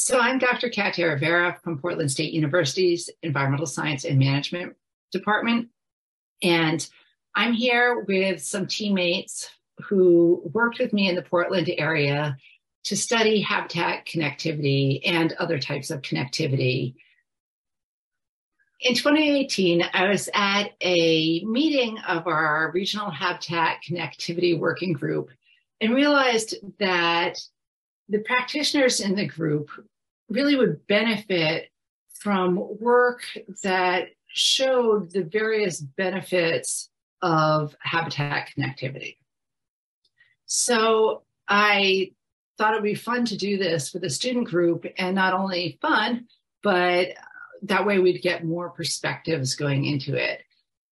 So I'm Dr. Cat de Rivera from Portland State University's Environmental Science and Management Department. And I'm here with some teammates who worked with me in the Portland area to study habitat connectivity and other types of connectivity. In 2018, I was at a meeting of our regional habitat connectivity working group and realized that the practitioners in the group really would benefit from work that showed the various benefits of habitat connectivity. So I thought it would be fun to do this with a student group and not only fun, but that way we'd get more perspectives going into it.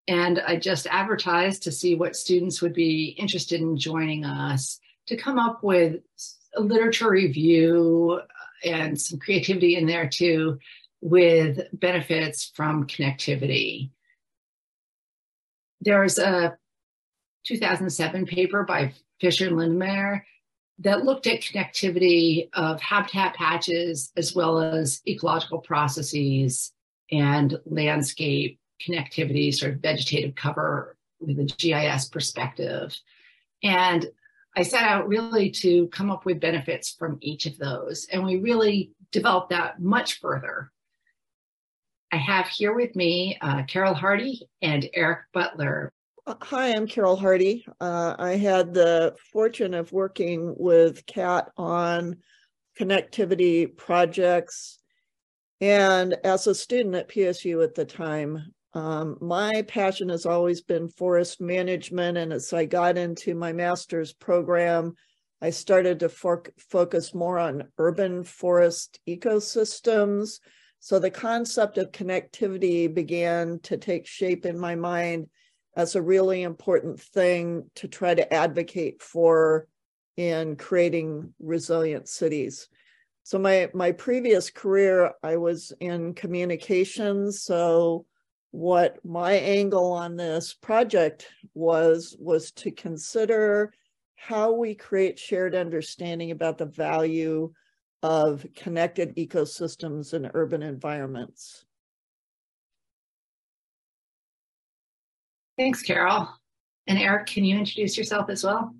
And I just advertised to see what students would be interested in joining us to come up with a literature review and some creativity in there too with benefits from connectivity. There's a 2007 paper by Fischer and Lindenmayer that looked at connectivity of habitat patches as well as ecological processes and landscape connectivity, sort of vegetative cover with a GIS perspective. And I set out really to come up with benefits from each of those. And we really developed that much further. I have here with me uh, Carole Hardy and Eric Butler. Uh, hi, I'm Carole Hardy. Uh, I had the fortune of working with Cat on connectivity projects. And as a student at PSU at the time, um, my passion has always been forest management. And as I got into my master's program, I started to focus more on urban forest ecosystems. So the concept of connectivity began to take shape in my mind as a really important thing to try to advocate for in creating resilient cities. So my my previous career, I was in communications. So what my angle on this project was was to consider how we create shared understanding about the value of connected ecosystems and urban environments. Thanks, Carole. And Eric, can you introduce yourself as well?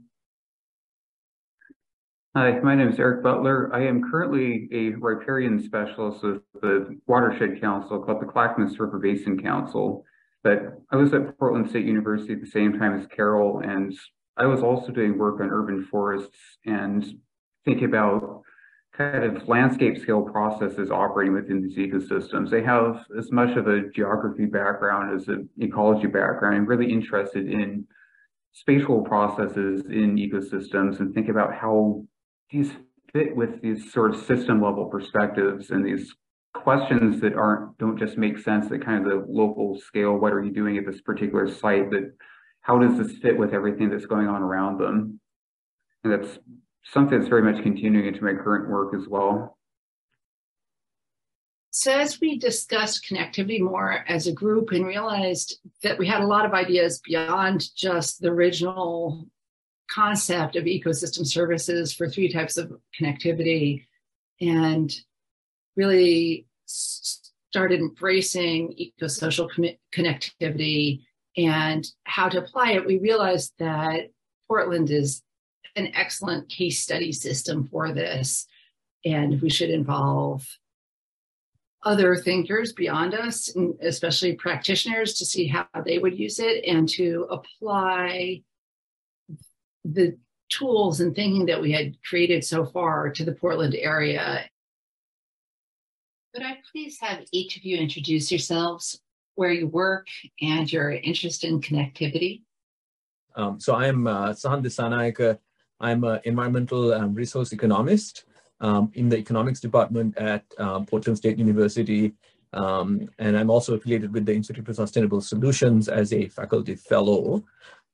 Hi, my name is Eric Butler. I am currently a riparian specialist with the Watershed Council called the Clackamas River Basin Council. But I was at Portland State University at the same time as Carole, and I was also doing work on urban forests and thinking about kind of landscape scale processes operating within these ecosystems. They have as much of a geography background as an ecology background. I'm really interested in spatial processes in ecosystems and think about how these fit with these sort of system level perspectives and these questions that aren't don't just make sense at kind of the local scale what are you doing at this particular site but how does this fit with everything that's going on around them? And that's something that's very much continuing into my current work as well. So as we discussed connectivity more as a group and realized that we had a lot of ideas beyond just the original concept of ecosystem services for three types of connectivity and really started embracing ecosocial connectivity and how to apply it, we realized that Portland is an excellent case study system for this. And we should involve other thinkers beyond us, especially practitioners, to see how they would use it and to apply the tools and thinking that we had created so far to the Portland area. Could I please have each of you introduce yourselves, where you work, and your interest in connectivity? Um, so I'm uh, Sahan Dissanayake. I'm an environmental um, resource economist um, in the economics department at um, Portland State University. Um, and I'm also affiliated with the Institute for Sustainable Solutions as a faculty fellow.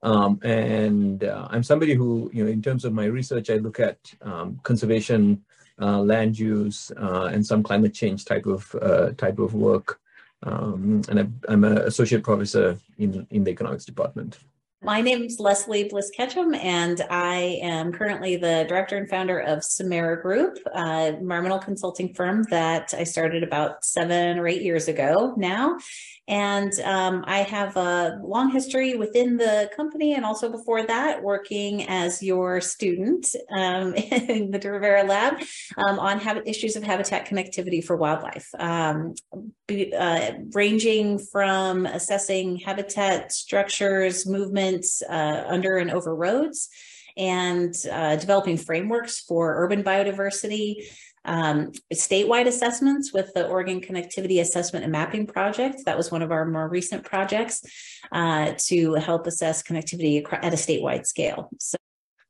Um, and uh, I'm somebody who, you know, in terms of my research, I look at um, conservation, uh, land use, uh, and some climate change type of uh, type of work. Um, and I'm, an associate professor in in the economics department. My name is Leslie Bliss Ketchum, and I am currently the director and founder of Samara Group, an environmental consulting firm that I started about seven or eight years ago now. And um, I have a long history within the company and also before that working as your student um, in the De Rivera Lab um, on habit, issues of habitat connectivity for wildlife, um, be, uh, ranging from assessing habitat structures, movements uh, under and over roads, and uh, developing frameworks for urban biodiversity um, statewide assessments with the Oregon Connectivity Assessment and Mapping Project. That was one of our more recent projects uh, to help assess connectivity at a statewide scale. So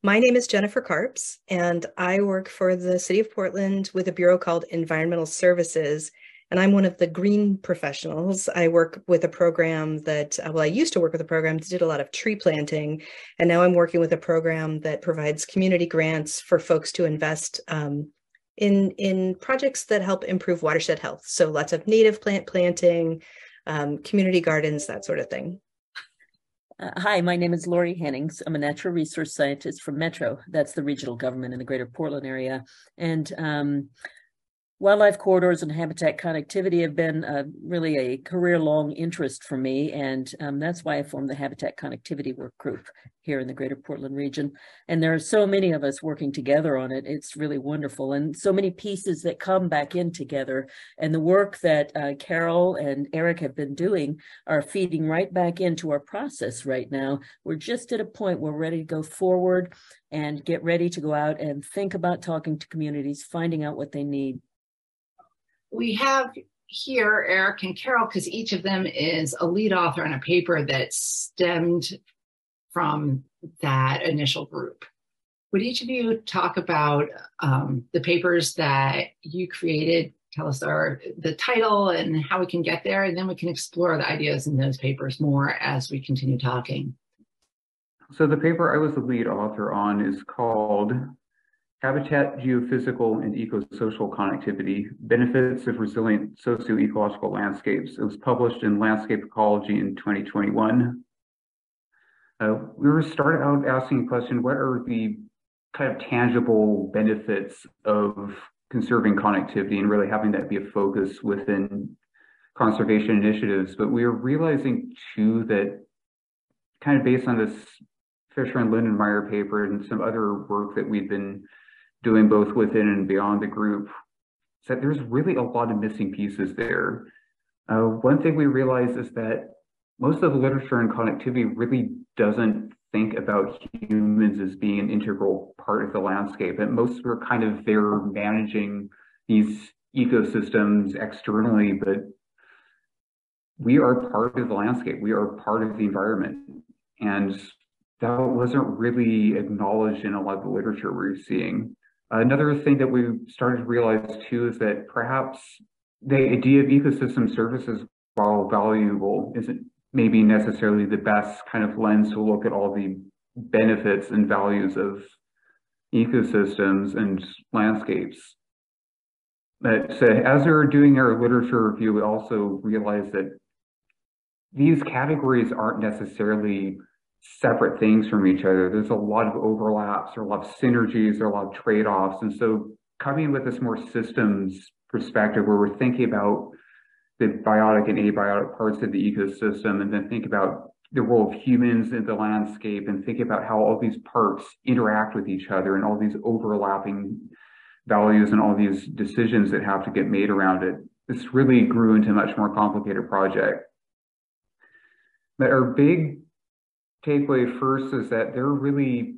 my name is Jennifer Karps, and I work for the City of Portland with a bureau called Environmental Services. And I'm one of the green professionals. I work with a program that, uh, well, I used to work with a program that did a lot of tree planting. And now I'm working with a program that provides community grants for folks to invest um, in in projects that help improve watershed health. So lots of native plant planting, um, community gardens, that sort of thing. Uh, hi, my name is Lori Hennings. I'm a natural resource scientist from Metro. That's the regional government in the greater Portland area. And um, Wildlife corridors and habitat connectivity have been uh, really a career long interest for me, and um, that's why I formed the Habitat Connectivity Work Group here in the greater Portland region. And there are so many of us working together on it. It's really wonderful, and so many pieces that come back in together. And the work that uh, Carole and Eric have been doing are feeding right back into our process right now. We're just at a point where we're ready to go forward and get ready to go out and think about talking to communities, finding out what they need we have here Eric and Carole because each of them is a lead author on a paper that stemmed from that initial group. Would each of you talk about um, the papers that you created? Tell us our the title and how we can get there, and then we can explore the ideas in those papers more as we continue talking. So the paper I was the lead author on is called Habitat, Geophysical, and Ecosocial Connectivity, Benefits of Resilient Socio-Ecological Landscapes. It was published in Landscape Ecology in 2021. Uh, we were started out asking a question, what are the kind of tangible benefits of conserving connectivity and really having that be a focus within conservation initiatives. But we are realizing too that kind of based on this Fischer and Lindenmayer paper and some other work that we've been doing both within and beyond the group, is that there's really a lot of missing pieces there. Uh, one thing we realize is that most of the literature in connectivity really doesn't think about humans as being an integral part of the landscape. And most are kind of there managing these ecosystems externally, but we are part of the landscape. We are part of the environment. And that wasn't really acknowledged in a lot of the literature we're seeing. Another thing that we started to realize too is that perhaps the idea of ecosystem services, while valuable, isn't maybe necessarily the best kind of lens to look at all the benefits and values of ecosystems and landscapes. But so as we were doing our literature review, we also realized that these categories aren't necessarily separate things from each other. There's a lot of overlaps, there are a lot of synergies, there are a lot of trade-offs. And so coming with this more systems perspective where we're thinking about the biotic and abiotic parts of the ecosystem and then think about the role of humans in the landscape and think about how all these parts interact with each other and all these overlapping values and all these decisions that have to get made around it. This really grew into a much more complicated project. But our big takeaway first is that there are really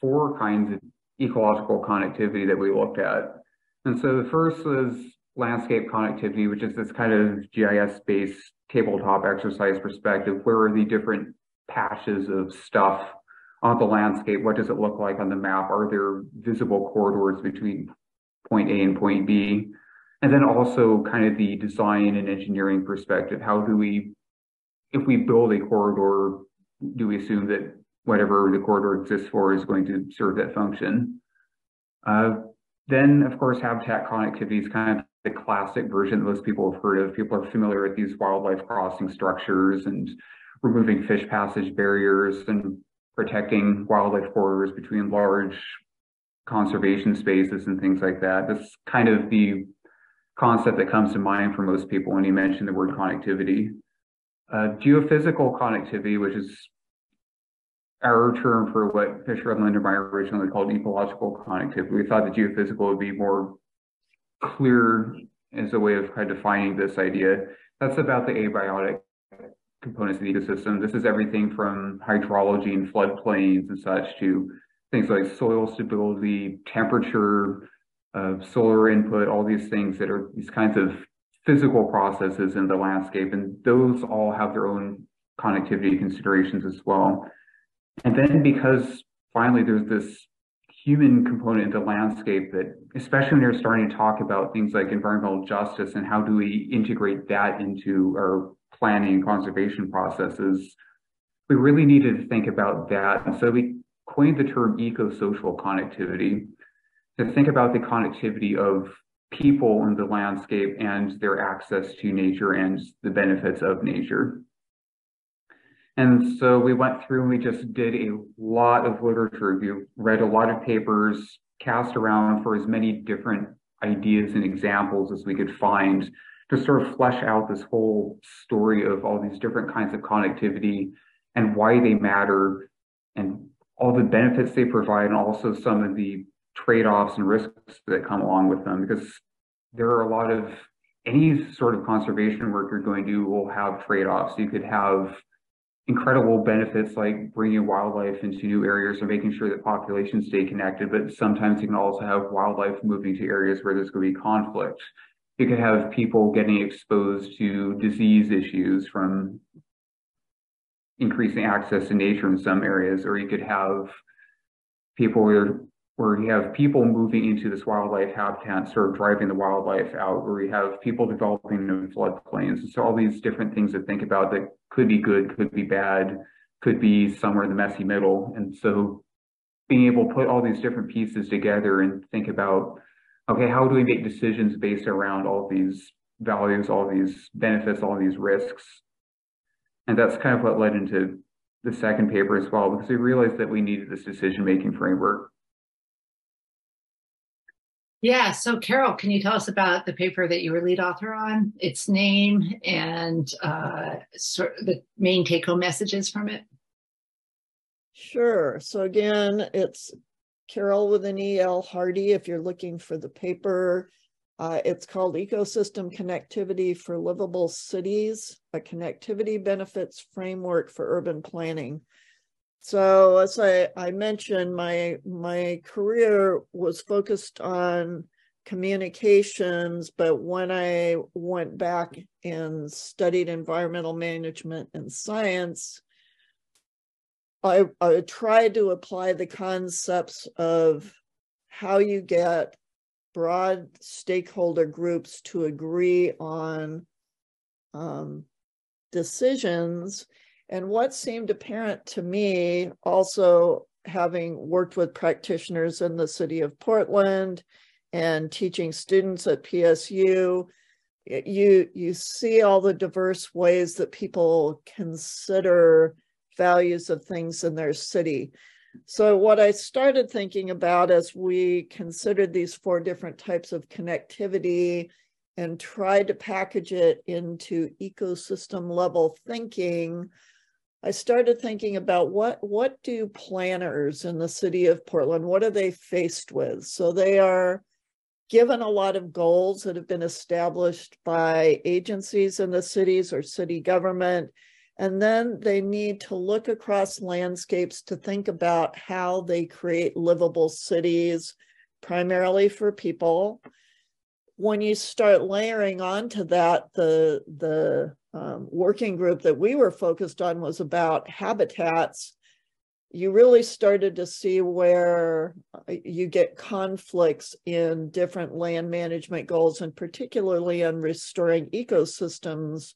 four kinds of ecological connectivity that we looked at. And so the first was landscape connectivity, which is this kind of GIS based tabletop exercise perspective. Where are the different patches of stuff on the landscape? What does it look like on the map? Are there visible corridors between point A and point B? And then also kind of the design and engineering perspective. How do we, if we build a corridor, do we assume that whatever the corridor exists for is going to serve that function? Uh, then, of course, habitat connectivity is kind of the classic version that most people have heard of. People are familiar with these wildlife crossing structures and removing fish passage barriers and protecting wildlife corridors between large conservation spaces and things like that. That's kind of the concept that comes to mind for most people when you mention the word connectivity. Uh, geophysical connectivity, which is our term for what Fischer and Lindenmayer originally called ecological connectivity. We thought that geophysical would be more clear as a way of kind of defining this idea. That's about the abiotic components of the ecosystem. This is everything from hydrology and floodplains and such to things like soil stability, temperature, uh, solar input, all these things that are these kinds of physical processes in the landscape. And those all have their own connectivity considerations as well. And then because finally there's this human component in the landscape that, especially when you're starting to talk about things like environmental justice and how do we integrate that into our planning and conservation processes, we really needed to think about that. And so we coined the term eco-social connectivity to think about the connectivity of people in the landscape and their access to nature and the benefits of nature. And so we went through and we just did a lot of literature review, read a lot of papers, cast around for as many different ideas and examples as we could find to sort of flesh out this whole story of all these different kinds of connectivity and why they matter and all the benefits they provide and also some of the trade-offs and risks that come along with them because there are a lot of any sort of conservation work you're going to do will have trade-offs you could have incredible benefits like bringing wildlife into new areas or making sure that populations stay connected, but sometimes you can also have wildlife moving to areas where there's going to be conflict. You could have people getting exposed to disease issues from increasing access to nature in some areas, or you could have people where you have people moving into this wildlife habitat, sort of driving the wildlife out, where you have people developing in floodplains. And so all these different things to think about that could be good, could be bad, could be somewhere in the messy middle. And so being able to put all these different pieces together and think about, okay, how do we make decisions based around all these values, all these benefits, all these risks? And that's kind of what led into the second paper as well, because we realized that we needed this decision-making framework yeah. So, Carole, can you tell us about the paper that you were lead author on, its name, and uh, sort of the main take home messages from it? Sure. So, again, it's Carole with an E.L. Hardy if you're looking for the paper. Uh, it's called Ecosystem Connectivity for Livable Cities, a connectivity benefits framework for urban planning. So as I, I mentioned, my my career was focused on communications, but when I went back and studied environmental management and science, I, I tried to apply the concepts of how you get broad stakeholder groups to agree on um, decisions and what seemed apparent to me, also having worked with practitioners in the city of Portland and teaching students at PSU, you you see all the diverse ways that people consider values of things in their city. So what I started thinking about as we considered these four different types of connectivity and tried to package it into ecosystem level thinking I started thinking about what what do planners in the city of Portland what are they faced with? So they are given a lot of goals that have been established by agencies in the cities or city government and then they need to look across landscapes to think about how they create livable cities primarily for people when you start layering onto that the the um, working group that we were focused on was about habitats, you really started to see where uh, you get conflicts in different land management goals, and particularly in restoring ecosystems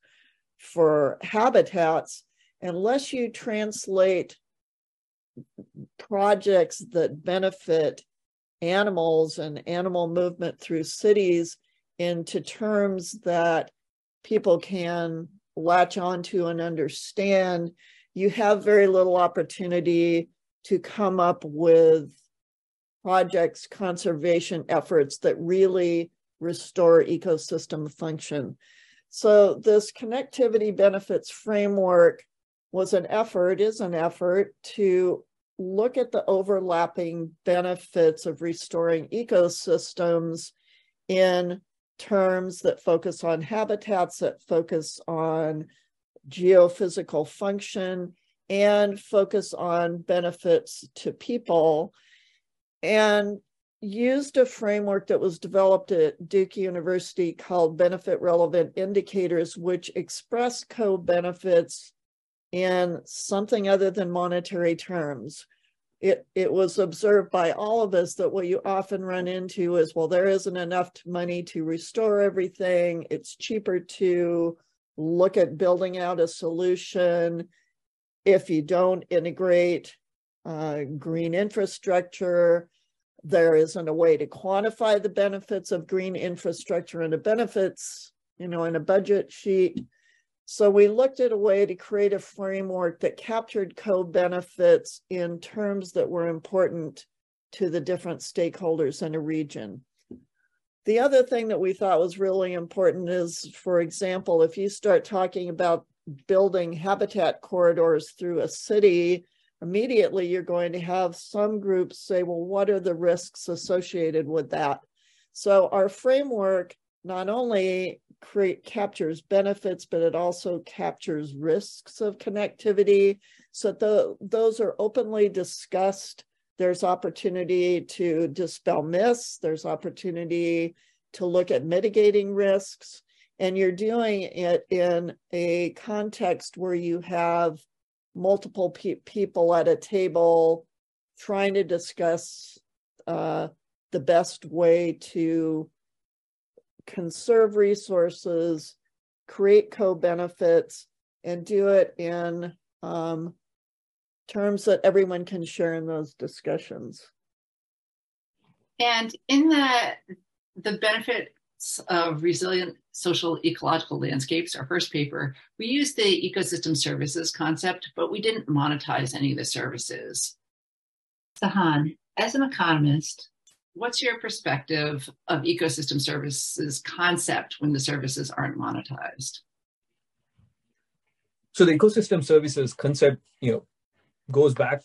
for habitats. Unless you translate projects that benefit animals and animal movement through cities into terms that people can latch onto and understand, you have very little opportunity to come up with projects, conservation efforts that really restore ecosystem function. So this connectivity benefits framework was an effort, is an effort to look at the overlapping benefits of restoring ecosystems in terms that focus on habitats, that focus on geophysical function, and focus on benefits to people. And used a framework that was developed at Duke University called Benefit Relevant Indicators, which express co benefits in something other than monetary terms. It, it was observed by all of us that what you often run into is well, there isn't enough money to restore everything. It's cheaper to look at building out a solution if you don't integrate uh, green infrastructure there isn't a way to quantify the benefits of green infrastructure and the benefits, you know, in a budget sheet. So we looked at a way to create a framework that captured co-benefits in terms that were important to the different stakeholders in a region. The other thing that we thought was really important is, for example, if you start talking about building habitat corridors through a city, immediately you're going to have some groups say, well, what are the risks associated with that? So our framework not only create captures benefits, but it also captures risks of connectivity. So the, those are openly discussed. There's opportunity to dispel myths. There's opportunity to look at mitigating risks. And you're doing it in a context where you have multiple pe- people at a table trying to discuss uh, the best way to conserve resources, create co benefits, and do it in um, terms that everyone can share in those discussions. And in the the benefits of resilient social ecological landscapes, our first paper, we used the ecosystem services concept, but we didn't monetize any of the services. Sahan, as an economist, what's your perspective of ecosystem services concept when the services aren't monetized? So the ecosystem services concept, you know, goes back,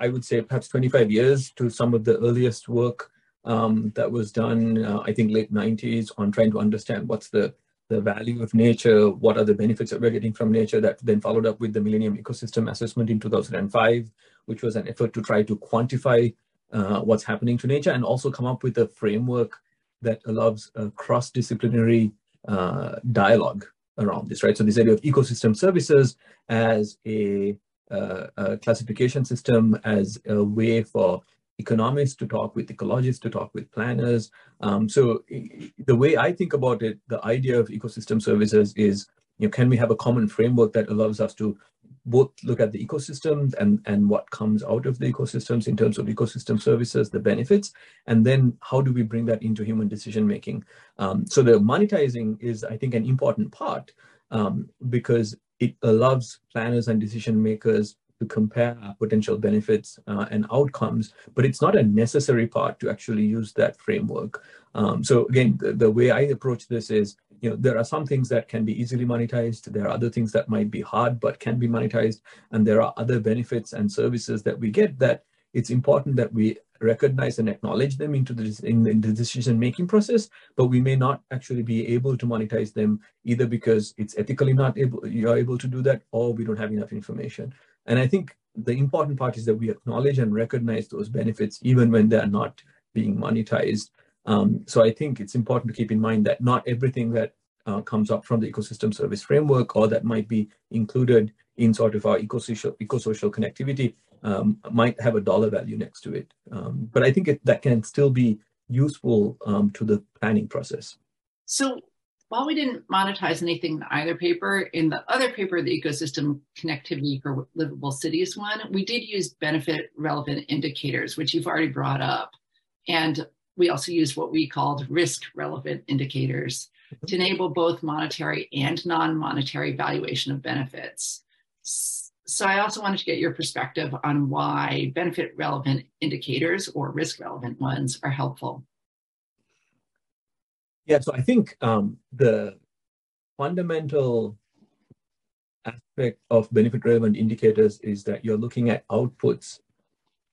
I would say, perhaps 25 years to some of the earliest work um, that was done, uh, I think, late 90s on trying to understand what's the the value of nature, what are the benefits that we're getting from nature, that then followed up with the Millennium Ecosystem Assessment in 2005, which was an effort to try to quantify uh, what's happening to nature and also come up with a framework that allows a cross-disciplinary uh, dialogue around this, right? So this idea of ecosystem services as a, uh, a classification system, as a way for economists to talk with ecologists to talk with planners um, so the way i think about it the idea of ecosystem services is you know can we have a common framework that allows us to both look at the ecosystems and and what comes out of the ecosystems in terms of ecosystem services the benefits and then how do we bring that into human decision making um, so the monetizing is i think an important part um, because it allows planners and decision makers to compare potential benefits uh, and outcomes, but it's not a necessary part to actually use that framework. Um, so again, the, the, way I approach this is, you know, there are some things that can be easily monetized. There are other things that might be hard, but can be monetized. And there are other benefits and services that we get that it's important that we recognize and acknowledge them into the in, the decision making process but we may not actually be able to monetize them either because it's ethically not able you're able to do that or we don't have enough information and I think the important part is that we acknowledge and recognize those benefits even when they're not being monetized. Um, so I think it's important to keep in mind that not everything that uh, comes up from the ecosystem service framework or that might be included in sort of our ecosocial, ecosocial connectivity um, might have a dollar value next to it. Um, but I think it, that can still be useful um, to the planning process. So while we didn't monetize anything in either paper, in the other paper, the ecosystem connectivity for livable cities one, we did use benefit relevant indicators, which you've already brought up. And we also used what we called risk relevant indicators. to enable both monetary and non-monetary valuation of benefits. So I also wanted to get your perspective on why benefit relevant indicators or risk relevant ones are helpful. Yeah, so I think um, the fundamental aspect of benefit relevant indicators is that you're looking at outputs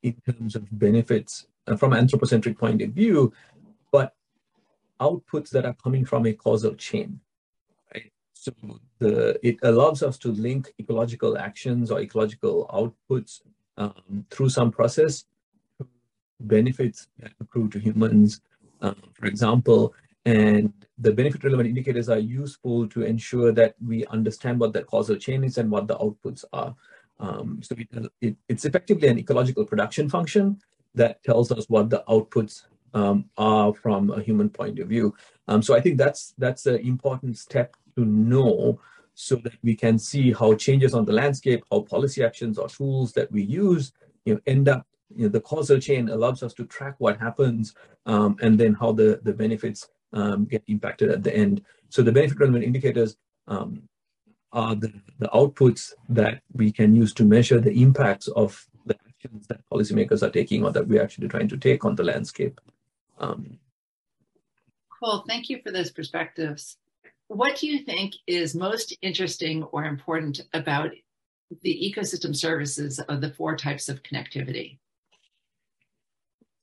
in terms of benefits from an anthropocentric point of view, but outputs that are coming from a causal chain. Right? So the it allows us to link ecological actions or ecological outputs um, through some process benefits that accrue to humans. Um, for example, and the benefit relevant indicators are useful to ensure that we understand what that causal chain is and what the outputs are. Um, so it, it, it's effectively an ecological production function that tells us what the outputs um, are from a human point of view. Um, so I think that's that's an important step to know so that we can see how changes on the landscape, how policy actions or tools that we use, you know, end up, you know, the causal chain allows us to track what happens um, and then how the, the benefits um, get impacted at the end. So the benefit relevant indicators um, are the, the outputs that we can use to measure the impacts of actions that policymakers are taking or that we're actually trying to take on the landscape. Um, cool. Thank you for those perspectives. What do you think is most interesting or important about the ecosystem services of the four types of connectivity?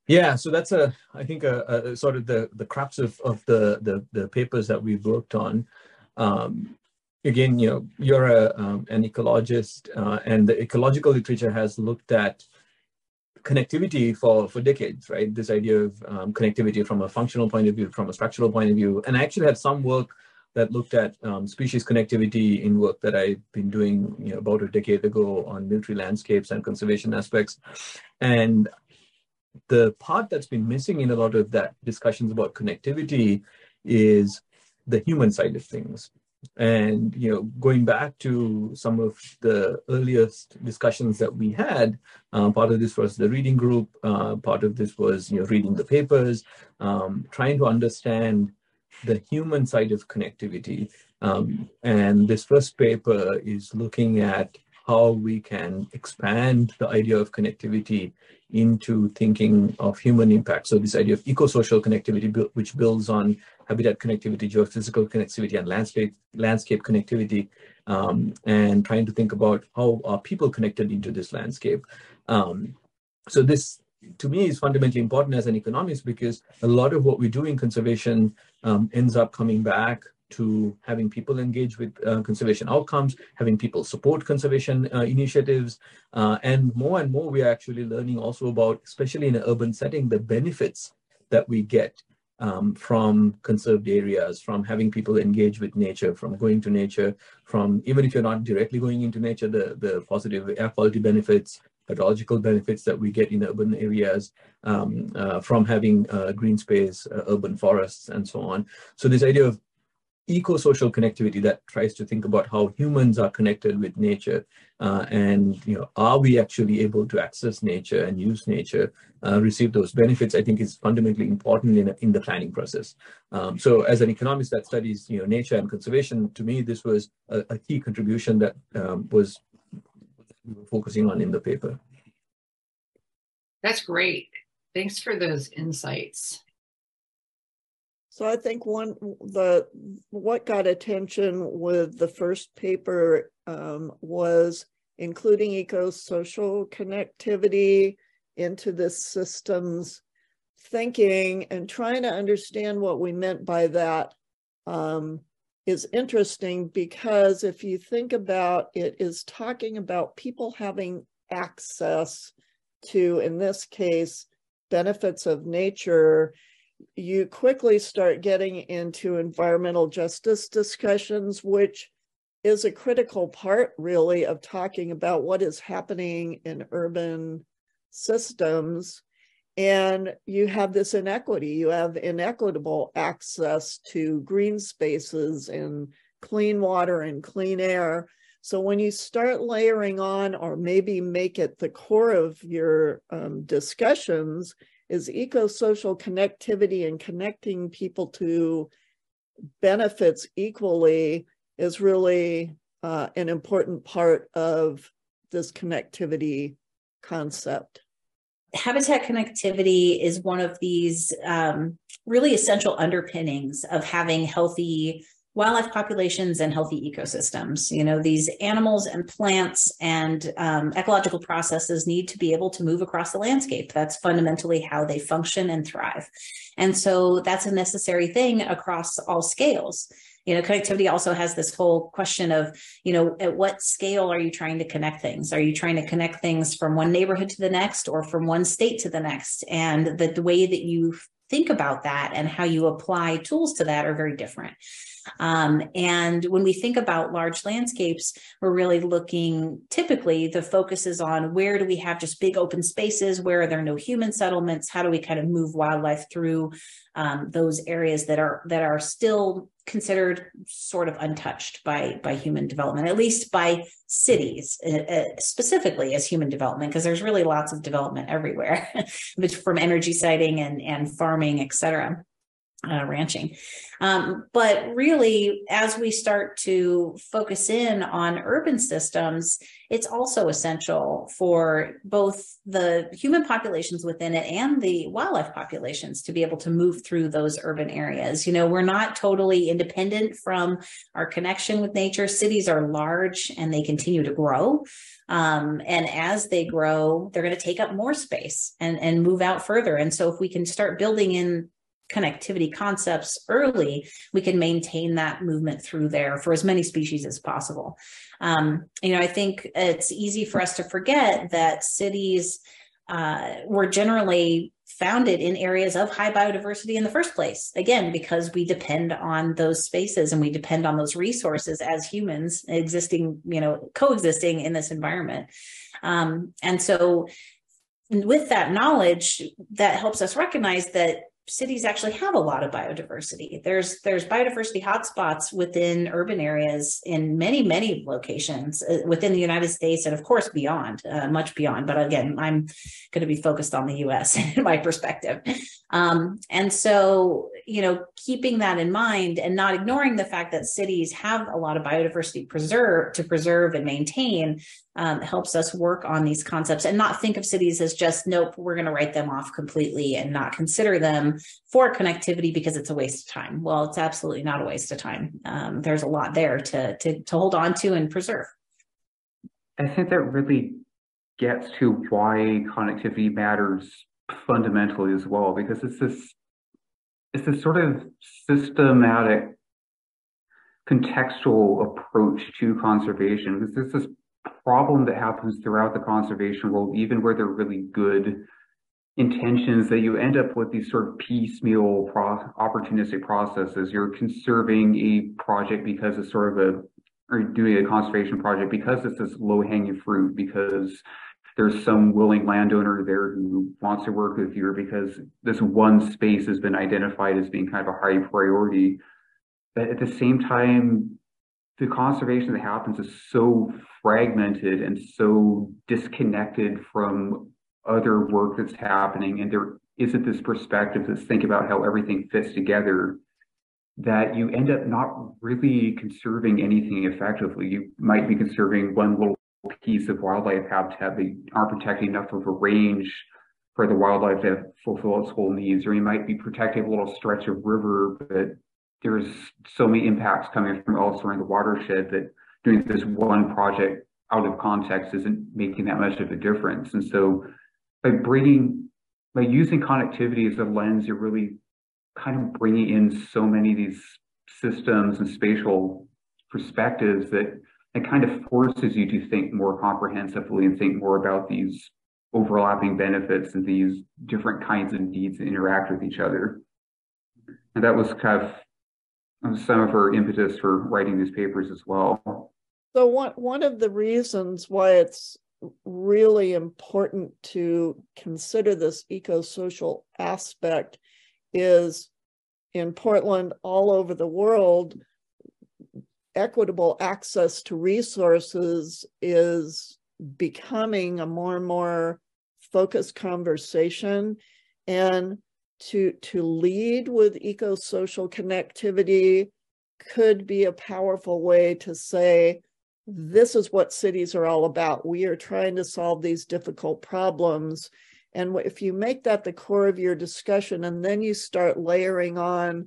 Yeah, so that's a, I think, a, a sort of the the crux of of the the, the papers that we've worked on. Um, again, you know, you're a, um, an ecologist, uh, and the ecological literature has looked at connectivity for for decades, right? This idea of um, connectivity from a functional point of view, from a structural point of view, and I actually had some work that looked at um, species connectivity in work that I've been doing you know, about a decade ago on military landscapes and conservation aspects. And the part that's been missing in a lot of that discussions about connectivity is the human side of things and you know going back to some of the earliest discussions that we had uh, part of this was the reading group uh, part of this was you know reading the papers um, trying to understand the human side of connectivity. Um, and this first paper is looking at how we can expand the idea of connectivity into thinking of human impact. So this idea of eco-social connectivity, which builds on habitat connectivity, geophysical connectivity, and landscape landscape connectivity, um, and trying to think about how are people connected into this landscape. Um, so this, to me, is fundamentally important as an economist because a lot of what we do in conservation um, ends up coming back to having people engage with uh, conservation outcomes, having people support conservation uh, initiatives, uh, and more and more we are actually learning also about, especially in an urban setting, the benefits that we get um, from conserved areas, from having people engage with nature, from going to nature, from even if you're not directly going into nature, the, the positive air quality benefits, hydrological benefits that we get in urban areas, um, uh, from having uh, green space, uh, urban forests, and so on. So this idea of eco-social connectivity that tries to think about how humans are connected with nature uh, and you know are we actually able to access nature and use nature uh, receive those benefits i think is fundamentally important in, in the planning process. Um, so as an economist that studies you know nature and conservation to me this was a, a key contribution that um, was we were focusing on in the paper. That's great. Thanks for those insights so I think one the what got attention with the first paper um, was including eco-social connectivity into this systems thinking and trying to understand what we meant by that um, is interesting because if you think about it is talking about people having access to in this case benefits of nature you quickly start getting into environmental justice discussions, which is a critical part, really, of talking about what is happening in urban systems. And you have this inequity, you have inequitable access to green spaces and clean water and clean air. So when you start layering on, or maybe make it the core of your um, discussions, is eco-social connectivity and connecting people to benefits equally is really uh, an important part of this connectivity concept. Habitat connectivity is one of these um, really essential underpinnings of having healthy wildlife populations and healthy ecosystems. You know, these animals and plants and um, ecological processes need to be able to move across the landscape. That's fundamentally how they function and thrive. And so that's a necessary thing across all scales you know connectivity also has this whole question of you know at what scale are you trying to connect things are you trying to connect things from one neighborhood to the next or from one state to the next and the, the way that you think about that and how you apply tools to that are very different um, and when we think about large landscapes, we're really looking typically the focus is on where do we have just big open spaces? Where are there no human settlements? How do we kind of move wildlife through um, those areas that are that are still considered sort of untouched by by human development, at least by cities uh, uh specifically as human development, because there's really lots of development everywhere, from energy siting and and farming, et cetera uh, ranching. Um, but really, as we start to focus in on urban systems, it's also essential for both the human populations within it and the wildlife populations to be able to move through those urban areas. You know, we're not totally independent from our connection with nature. Cities are large and they continue to grow. Um, and as they grow, they're going to take up more space and, and move out further. And so if we can start building in connectivity concepts early, we can maintain that movement through there for as many species as possible. Um, you know, I think it's easy for us to forget that cities uh, were generally founded in areas of high biodiversity in the first place. Again, because we depend on those spaces and we depend on those resources as humans existing, you know, coexisting in this environment. Um, and so, with that knowledge, that helps us recognize that cities actually have a lot of biodiversity. There's there's biodiversity hotspots within urban areas in many many locations uh, within the United States and of course beyond, uh, much beyond. But again, I'm going to be focused on the U.S. in my perspective. Um, and so you know, keeping that in mind and not ignoring the fact that cities have a lot of biodiversity preserve to preserve and maintain um, helps us work on these concepts and not think of cities as just nope we're going to write them off completely and not consider them for connectivity because it's a waste of time. Well it's absolutely not a waste of time. Um, there's a lot there to, to to hold on to and preserve. I think that really gets to why connectivity matters fundamentally as well because it's this it's this sort of systematic contextual approach to conservation because there's this problem that happens throughout the conservation world, even where they're really good intentions, that you end up with these sort of piecemeal pro- opportunistic processes. You're conserving a project because it's sort of a, or doing a conservation project because it's this low hanging fruit, because there's some willing landowner there who wants to work with you, because this one space has been identified as being kind of a high priority. But at the same time, the conservation that happens is so fragmented and so disconnected from other work that's happening and there isn't this perspective to think about how everything fits together that you end up not really conserving anything effectively you might be conserving one little piece of wildlife habitat they aren't protecting enough of a range for the wildlife to fulfill its whole needs or you might be protecting a little stretch of river but there's so many impacts coming from elsewhere in the watershed that doing this one project out of context isn't making that much of a difference. And so by bringing, by using connectivity as a lens, you're really kind of bringing in so many of these systems and spatial perspectives that it kind of forces you to think more comprehensively and think more about these overlapping benefits and these different kinds of needs that interact with each other. And that was kind of some of her impetus for writing these papers as well. So one one of the reasons why it's really important to consider this eco-social aspect is in Portland, all over the world, equitable access to resources is becoming a more and more focused conversation. And to to lead with eco-social connectivity could be a powerful way to say this is what cities are all about we are trying to solve these difficult problems and if you make that the core of your discussion and then you start layering on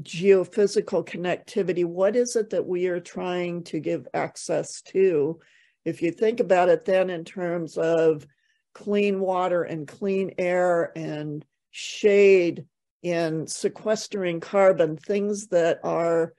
geophysical connectivity what is it that we are trying to give access to? If you think about it then in terms of clean water and clean air and shade in sequestering carbon, things that are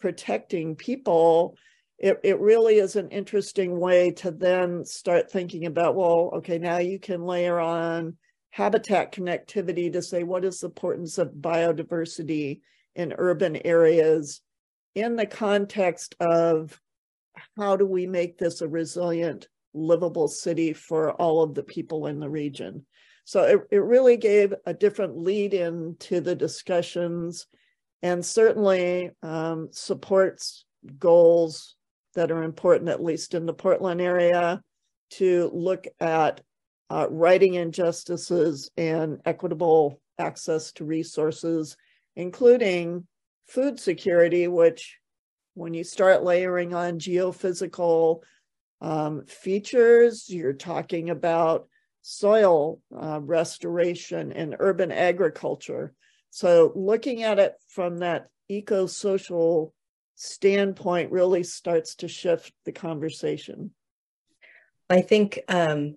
protecting people, it, it really is an interesting way to then start thinking about, well, okay, now you can layer on habitat connectivity to say what is the importance of biodiversity in urban areas in the context of how do we make this a resilient livable city for all of the people in the region. So it, it really gave a different lead in to the discussions and certainly um, supports goals that are important, at least in the Portland area, to look at uh, righting injustices and equitable access to resources, including food security, which when you start layering on geophysical um, features. You're talking about soil uh, restoration and urban agriculture. So, looking at it from that eco social standpoint really starts to shift the conversation. I think, um,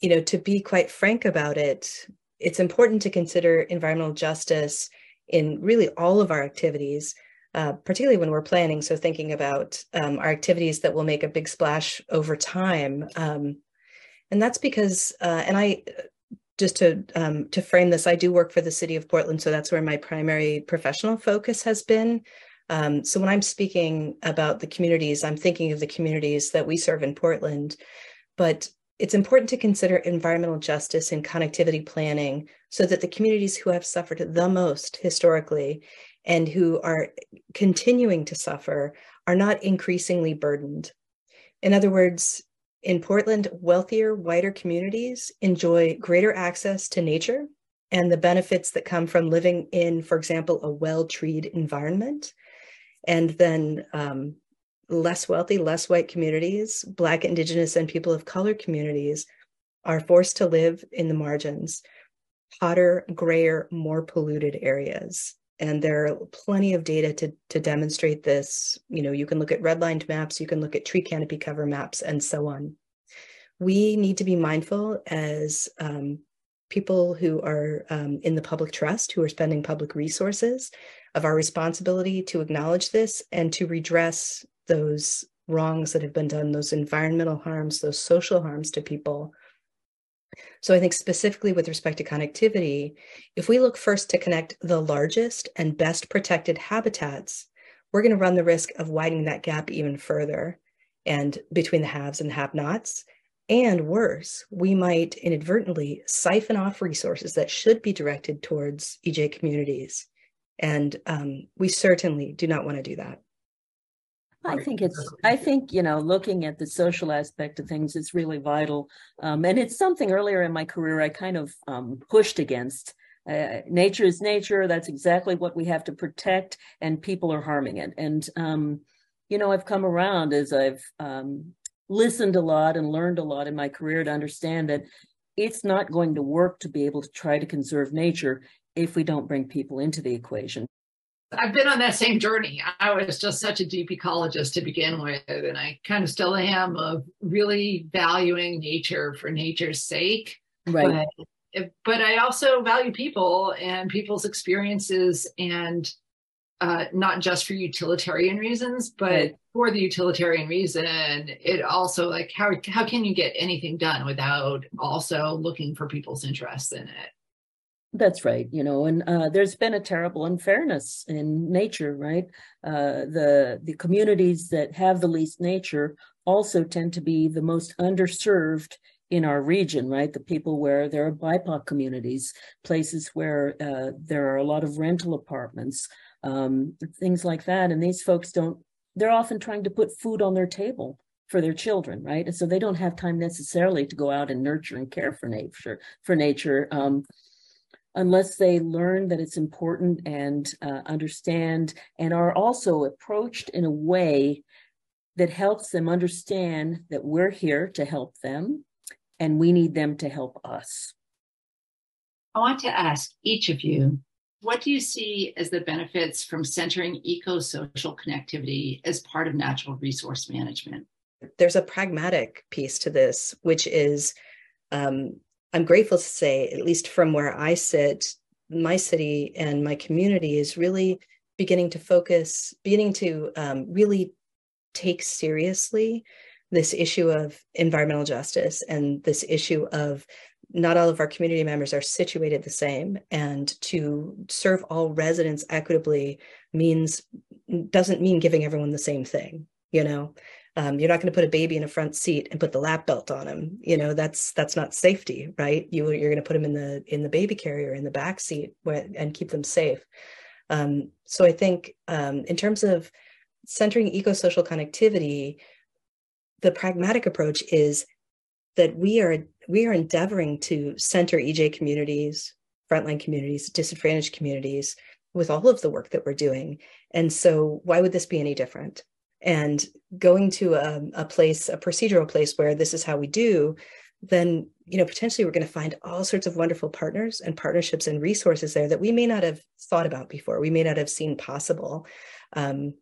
you know, to be quite frank about it, it's important to consider environmental justice in really all of our activities uh, particularly when we're planning. So thinking about um, our activities that will make a big splash over time. Um, and that's because, uh, and I, just to um, to frame this, I do work for the city of Portland, so that's where my primary professional focus has been. Um, so when I'm speaking about the communities, I'm thinking of the communities that we serve in Portland, but it's important to consider environmental justice and connectivity planning so that the communities who have suffered the most historically and who are continuing to suffer are not increasingly burdened. In other words, in Portland, wealthier, whiter communities enjoy greater access to nature and the benefits that come from living in, for example, a well treed environment. And then um, less wealthy, less white communities, Black, Indigenous, and people of color communities are forced to live in the margins, hotter, grayer, more polluted areas and there are plenty of data to, to demonstrate this. You know, you can look at redlined maps, you can look at tree canopy cover maps, and so on. We need to be mindful as um, people who are um, in the public trust, who are spending public resources, of our responsibility to acknowledge this and to redress those wrongs that have been done, those environmental harms, those social harms to people so I think specifically with respect to connectivity, if we look first to connect the largest and best protected habitats, we're going to run the risk of widening that gap even further and between the haves and the have-nots. And worse, we might inadvertently siphon off resources that should be directed towards EJ communities. And um, we certainly do not want to do that. I think it's, I think, you know, looking at the social aspect of things is really vital. Um, and it's something earlier in my career I kind of um, pushed against. Uh, nature is nature. That's exactly what we have to protect, and people are harming it. And, um, you know, I've come around as I've um, listened a lot and learned a lot in my career to understand that it's not going to work to be able to try to conserve nature if we don't bring people into the equation. I've been on that same journey. I was just such a deep ecologist to begin with, and I kind of still am of really valuing nature for nature's sake. Right. But, but I also value people and people's experiences, and uh, not just for utilitarian reasons, but right. for the utilitarian reason, it also like how how can you get anything done without also looking for people's interests in it? That's right. You know, and uh, there's been a terrible unfairness in nature, right? Uh, the the communities that have the least nature also tend to be the most underserved in our region, right? The people where there are BIPOC communities, places where uh, there are a lot of rental apartments, um, things like that. And these folks don't. They're often trying to put food on their table for their children, right? And so they don't have time necessarily to go out and nurture and care for nature. For nature. Um, unless they learn that it's important and uh, understand and are also approached in a way that helps them understand that we're here to help them and we need them to help us. I want to ask each of you what do you see as the benefits from centering eco social connectivity as part of natural resource management? There's a pragmatic piece to this, which is um, I'm grateful to say, at least from where I sit, my city and my community is really beginning to focus, beginning to um, really take seriously this issue of environmental justice and this issue of not all of our community members are situated the same. And to serve all residents equitably means doesn't mean giving everyone the same thing you know um, you're not going to put a baby in a front seat and put the lap belt on him you know that's that's not safety right you, you're going to put him in the in the baby carrier in the back seat and keep them safe um, so i think um, in terms of centering eco-social connectivity the pragmatic approach is that we are we are endeavoring to center EJ communities, frontline communities, disadvantaged communities with all of the work that we're doing. And so why would this be any different? And going to a, a place, a procedural place where this is how we do, then you know potentially we're going to find all sorts of wonderful partners and partnerships and resources there that we may not have thought about before we may not have seen possible. Um,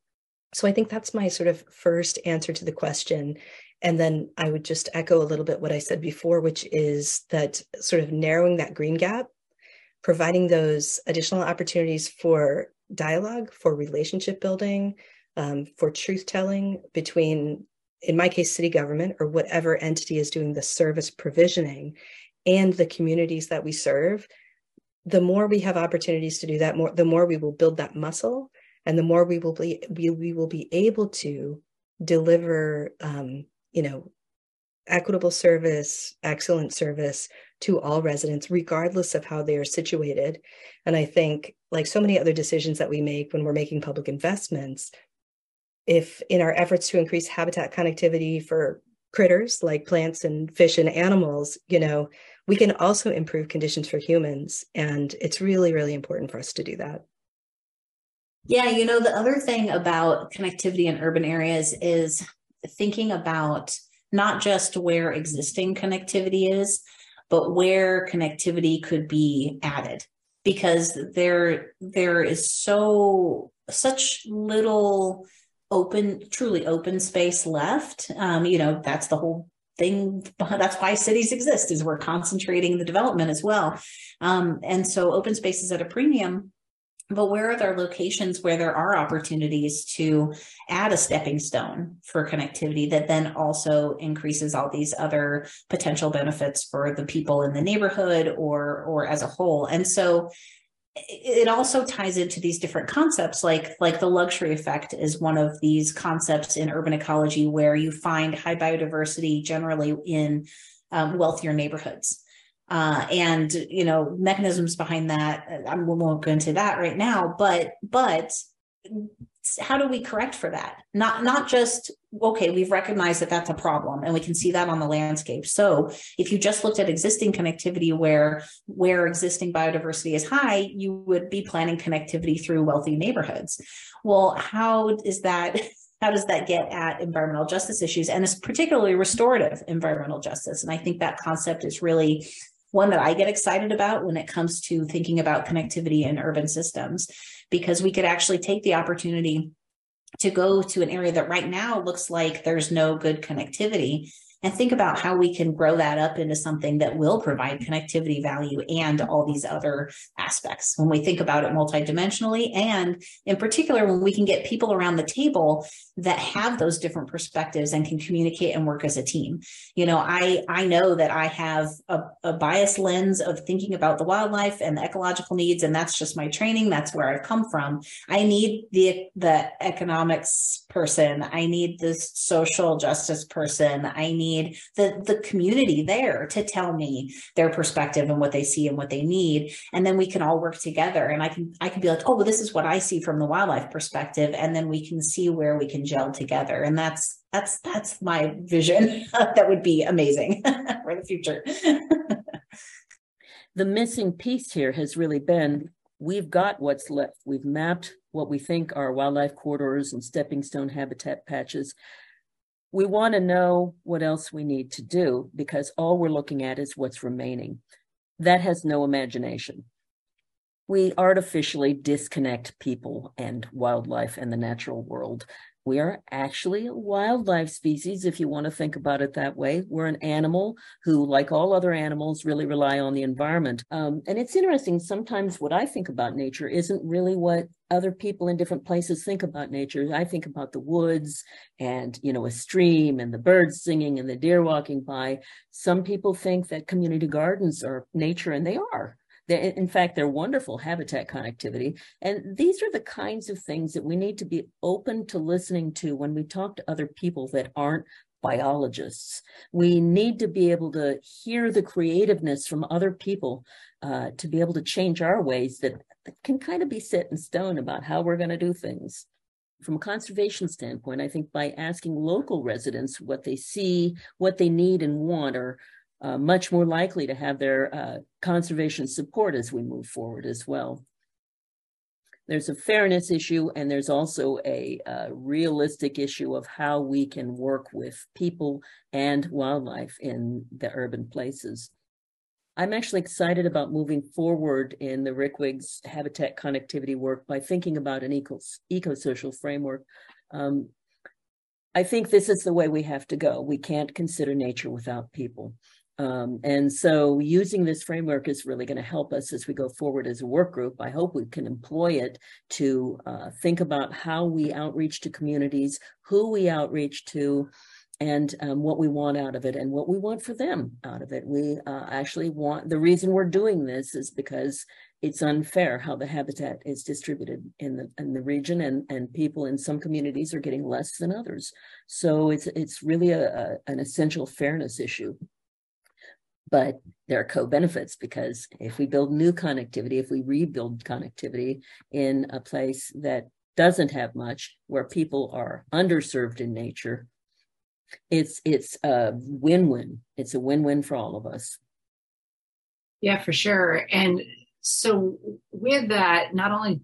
so i think that's my sort of first answer to the question. And then I would just echo a little bit what I said before, which is that sort of narrowing that green gap, providing those additional opportunities for dialogue, for relationship building, um, for truth telling between, in my case, city government or whatever entity is doing the service provisioning and the communities that we serve. The more we have opportunities to do that, more the more we will build that muscle, and the more we will be we, we will be able to deliver um, you know, equitable service, excellent service to all residents, regardless of how they are situated. And I think, like so many other decisions that we make when we're making public investments, if in our efforts to increase habitat connectivity for critters like plants and fish and animals, you know, we can also improve conditions for humans. And it's really, really important for us to do that. Yeah, you know, the other thing about connectivity in urban areas is thinking about not just where existing connectivity is, but where connectivity could be added because there there is so such little open truly open space left. Um, you know that's the whole thing that's why cities exist is we're concentrating the development as well. Um, and so open space is at a premium but where are there locations where there are opportunities to add a stepping stone for connectivity that then also increases all these other potential benefits for the people in the neighborhood or or as a whole? And so it also ties into these different concepts like like the luxury effect is one of these concepts in urban ecology where you find high biodiversity generally in um, wealthier neighborhoods. Uh, and you know mechanisms behind that uh, I won't go into that right now but but how do we correct for that? Not not just okay we've recognized that that's a problem and we can see that on the landscape. So if you just looked at existing connectivity where where existing biodiversity is high you would be planning connectivity through wealthy neighborhoods. Well how is that how does that get at environmental justice issues and it's particularly restorative environmental justice? And i think that concept is really one that I get excited about when it comes to thinking about connectivity in urban systems, because we could actually take the opportunity to go to an area that right now looks like there's no good connectivity and think about how we can grow that up into something that will provide connectivity value and all these other aspects. When we think about it multidimensionally and in particular when we can get people around the table that have those different perspectives and can communicate and work as a team. You know i i know that i have a, a biased lens of thinking about the wildlife and the ecological needs and that's just my training. That's where i've come from. I need the the economics person. I need the social justice person. I need the the community there to tell me their perspective and what they see and what they need and then we can all work together and i can i can be like oh well this is what i see from the wildlife perspective and then we can see where we can gel together. And that's that's that's my vision. that would be amazing for the future. The missing piece here has really been we've got what's left. We've mapped what we think are wildlife corridors and stepping stone habitat patches. We want to know what else we need to do because all we're looking at is what's remaining. That has no imagination. We artificially disconnect people and wildlife and the natural world we are actually a wildlife species, if you want to think about it that way. We're an animal who, like all other animals, really rely on the environment. Um, and it's interesting, sometimes what I think about nature isn't really what other people in different places think about nature. I think about the woods and, you know, a stream and the birds singing and the deer walking by. Some people think that community gardens are nature, and they are. They're, in fact, they're wonderful habitat connectivity. And these are the kinds of things that we need to be open to listening to when we talk to other people that aren't biologists. We need to be able to hear the creativeness from other people uh, to be able to change our ways that, can kind of be set in stone about how we're going to do things. From a conservation standpoint, I think by asking local residents what they see, what they need and want, are uh, much more likely to have their uh, conservation support as we move forward as well. There's a fairness issue, and there's also a, a uh, realistic issue of how we can work with people and wildlife in the urban places. I'm actually excited about moving forward in the RCWG's habitat connectivity work by thinking about an eco, eco-social framework. Um, I think this is the way we have to go. We can't consider nature without people. Um, and so using this framework is really going to help us as we go forward as a work group. I hope we can employ it to uh, think about how we outreach to communities, who we outreach to, and um, what we want out of it and what we want for them out of it. We uh, actually want the reason we're doing this is because it's unfair how the habitat is distributed in the in the region and and people in some communities are getting less than others. So it's it's really a, a an essential fairness issue but there are co-benefits because if we build new connectivity, if we rebuild connectivity in a place that doesn't have much, where people are underserved in nature, it's it's a win-win. It's a win-win for all of us. Yeah, for sure. And so with that, not only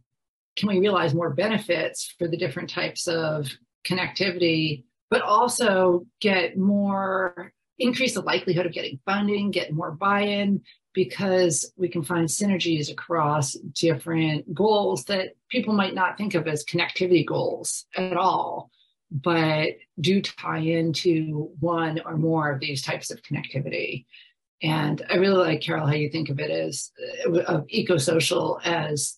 can we realize more benefits for the different types of connectivity, but also get more increase the likelihood of getting funding, get more buy-in, because we can find synergies across different goals that people might not think of as connectivity goals at all, but do tie into one or more of these types of connectivity. And I really like, Carole, how you think of it as uh, of eco-social as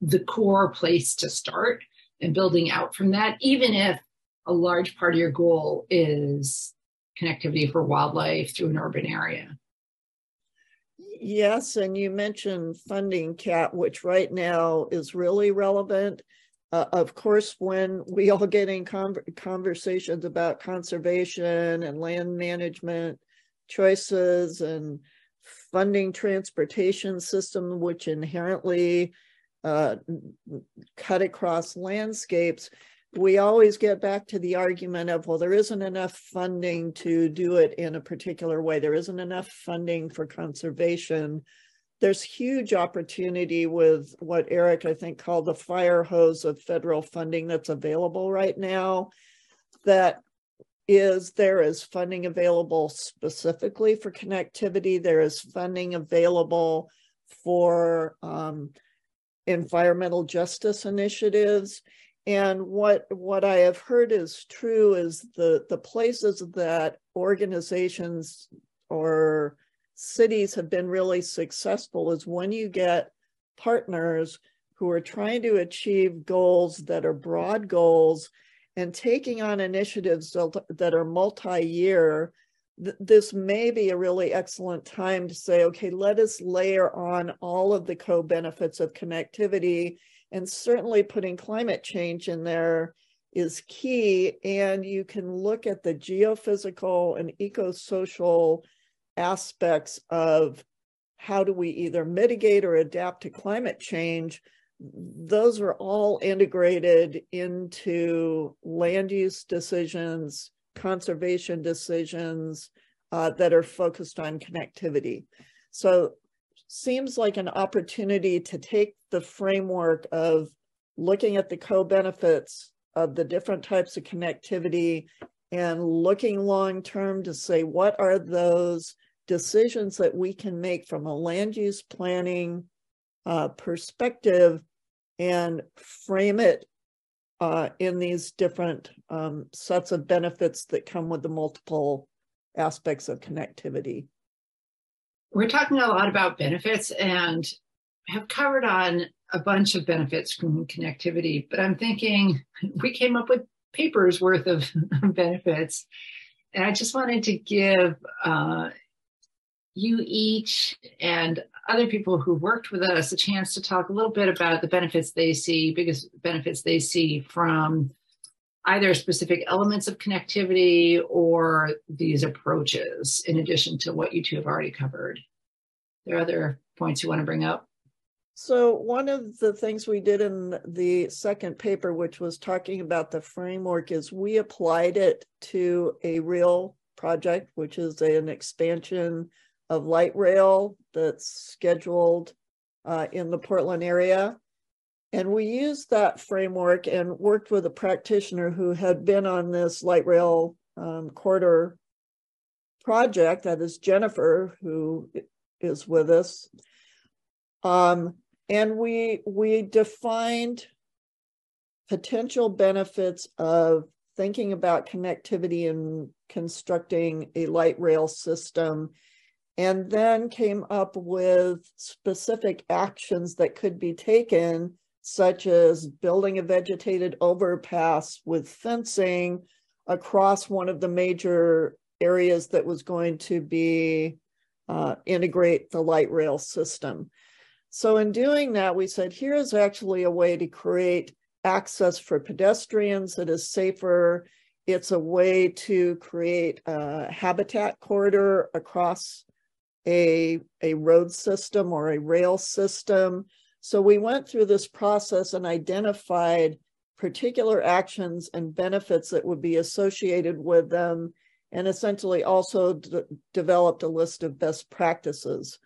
the core place to start and building out from that, even if a large part of your goal is connectivity for wildlife through an urban area. Yes, and you mentioned funding, Cat, which right now is really relevant. Uh, of course, when we all get in con- conversations about conservation and land management choices and funding transportation system, which inherently uh, cut across landscapes, we always get back to the argument of, well, there isn't enough funding to do it in a particular way. There isn't enough funding for conservation. There's huge opportunity with what Eric, I think, called the fire hose of federal funding that's available right now. That is, there is funding available specifically for connectivity. There is funding available for um, environmental justice initiatives and what what I have heard is true is the the places that organizations or cities have been really successful is when you get partners who are trying to achieve goals that are broad goals and taking on initiatives that are multi-year this may be a really excellent time to say okay let us layer on all of the co-benefits of connectivity and certainly putting climate change in there is key. And you can look at the geophysical and eco-social aspects of how do we either mitigate or adapt to climate change. Those are all integrated into land use decisions, conservation decisions uh, that are focused on connectivity. So seems like an opportunity to take the framework of looking at the co-benefits of the different types of connectivity and looking long term to say what are those decisions that we can make from a land use planning uh, perspective and frame it uh, in these different um, sets of benefits that come with the multiple aspects of connectivity. We're talking a lot about benefits and have covered on a bunch of benefits from connectivity, but I'm thinking we came up with papers worth of benefits. And I just wanted to give uh, you each and other people who worked with us a chance to talk a little bit about the benefits they see, biggest benefits they see from either specific elements of connectivity or these approaches, in addition to what you two have already covered. There are other points you want to bring up? So one of the things we did in the second paper, which was talking about the framework, is we applied it to a real project, which is an expansion of light rail that's scheduled uh, in the Portland area. And we used that framework and worked with a practitioner who had been on this light rail um, corridor project. That is Jennifer, who is with us. Um, and we we defined potential benefits of thinking about connectivity and constructing a light rail system and then came up with specific actions that could be taken such as building a vegetated overpass with fencing across one of the major areas that was going to be uh, integrate the light rail system so in doing that, we said, here is actually a way to create access for pedestrians that is safer. It's a way to create a habitat corridor across a, a road system or a rail system. So we went through this process and identified particular actions and benefits that would be associated with them, and essentially also developed a list of best practices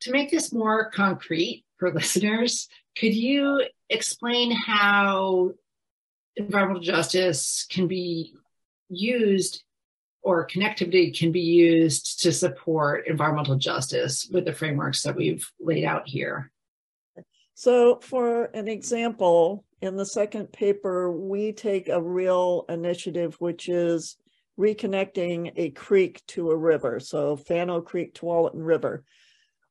to make this more concrete for listeners, could you explain how environmental justice can be used or connectivity can be used to support environmental justice with the frameworks that we've laid out here? So, for an example, in the second paper, we take a real initiative, which is reconnecting a creek to a river. So, Fanno Creek, to Tualatin River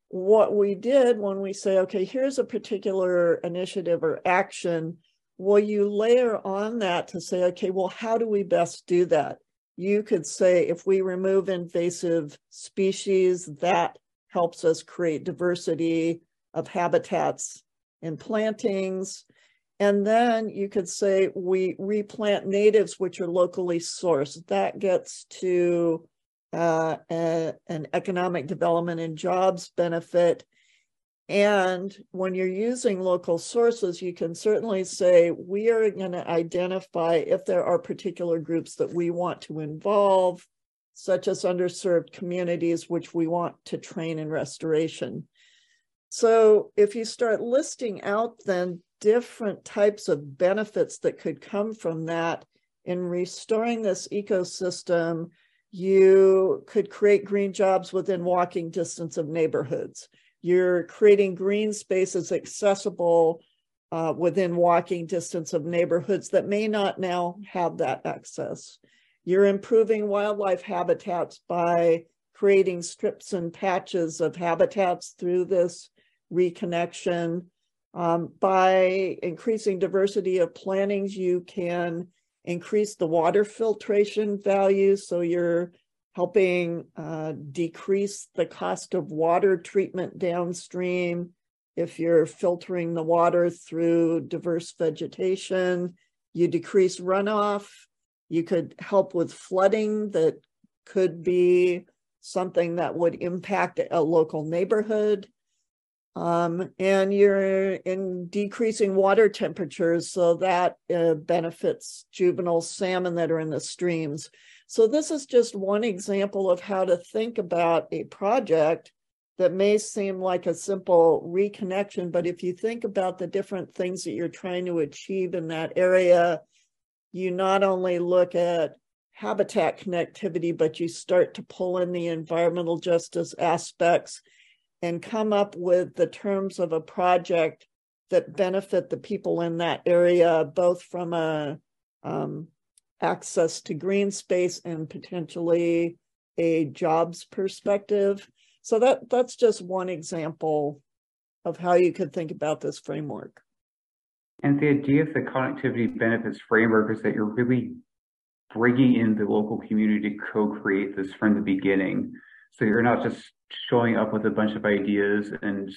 what we did when we say, okay, here's a particular initiative or action, well, you layer on that to say, okay, well, how do we best do that? You could say if we remove invasive species, that helps us create diversity of habitats and plantings. And then you could say we replant natives, which are locally sourced. That gets to uh, a, an economic development and jobs benefit. And when you're using local sources, you can certainly say, we are going to identify if there are particular groups that we want to involve, such as underserved communities, which we want to train in restoration. So if you start listing out then different types of benefits that could come from that in restoring this ecosystem, you could create green jobs within walking distance of neighborhoods. You're creating green spaces accessible uh, within walking distance of neighborhoods that may not now have that access. You're improving wildlife habitats by creating strips and patches of habitats through this reconnection. Um, by increasing diversity of plantings, you can increase the water filtration value. So you're helping uh, decrease the cost of water treatment downstream. If you're filtering the water through diverse vegetation, you decrease runoff. You could help with flooding that could be something that would impact a local neighborhood. Um, and you're in decreasing water temperatures, so that uh, benefits juvenile salmon that are in the streams. So this is just one example of how to think about a project that may seem like a simple reconnection, but if you think about the different things that you're trying to achieve in that area, you not only look at habitat connectivity, but you start to pull in the environmental justice aspects and come up with the terms of a project that benefit the people in that area, both from a um, access to green space and potentially a jobs perspective. So that that's just one example of how you could think about this framework. And the idea of the connectivity benefits framework is that you're really bringing in the local community to co-create this from the beginning. So you're not just showing up with a bunch of ideas and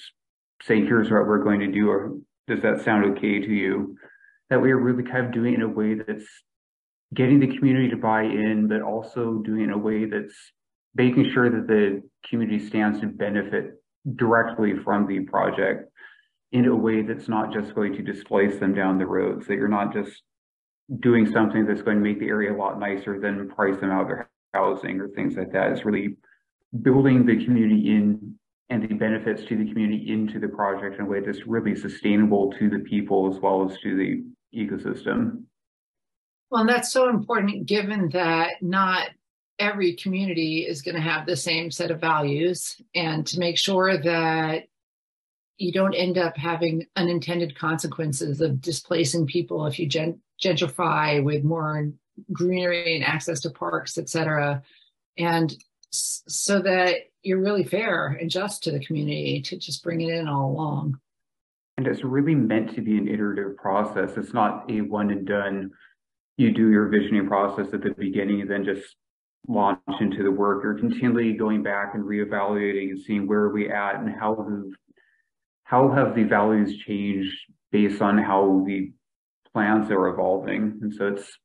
saying, here's what we're going to do, or does that sound okay to you? That we are really kind of doing it in a way that's getting the community to buy in, but also doing it in a way that's making sure that the community stands to benefit directly from the project in a way that's not just going to displace them down the road. So you're not just doing something that's going to make the area a lot nicer than price them out of their housing or things like that. It's really building the community in and the benefits to the community into the project in a way that's really sustainable to the people as well as to the ecosystem. Well, and that's so important given that not every community is going to have the same set of values and to make sure that you don't end up having unintended consequences of displacing people if you gentrify with more greenery and access to parks, et cetera. And so that you're really fair and just to the community to just bring it in all along. And it's really meant to be an iterative process. It's not a one and done. You do your visioning process at the beginning and then just launch into the work. You're continually going back and reevaluating and seeing where are we at and how have how have the values changed based on how the plans are evolving. And so it's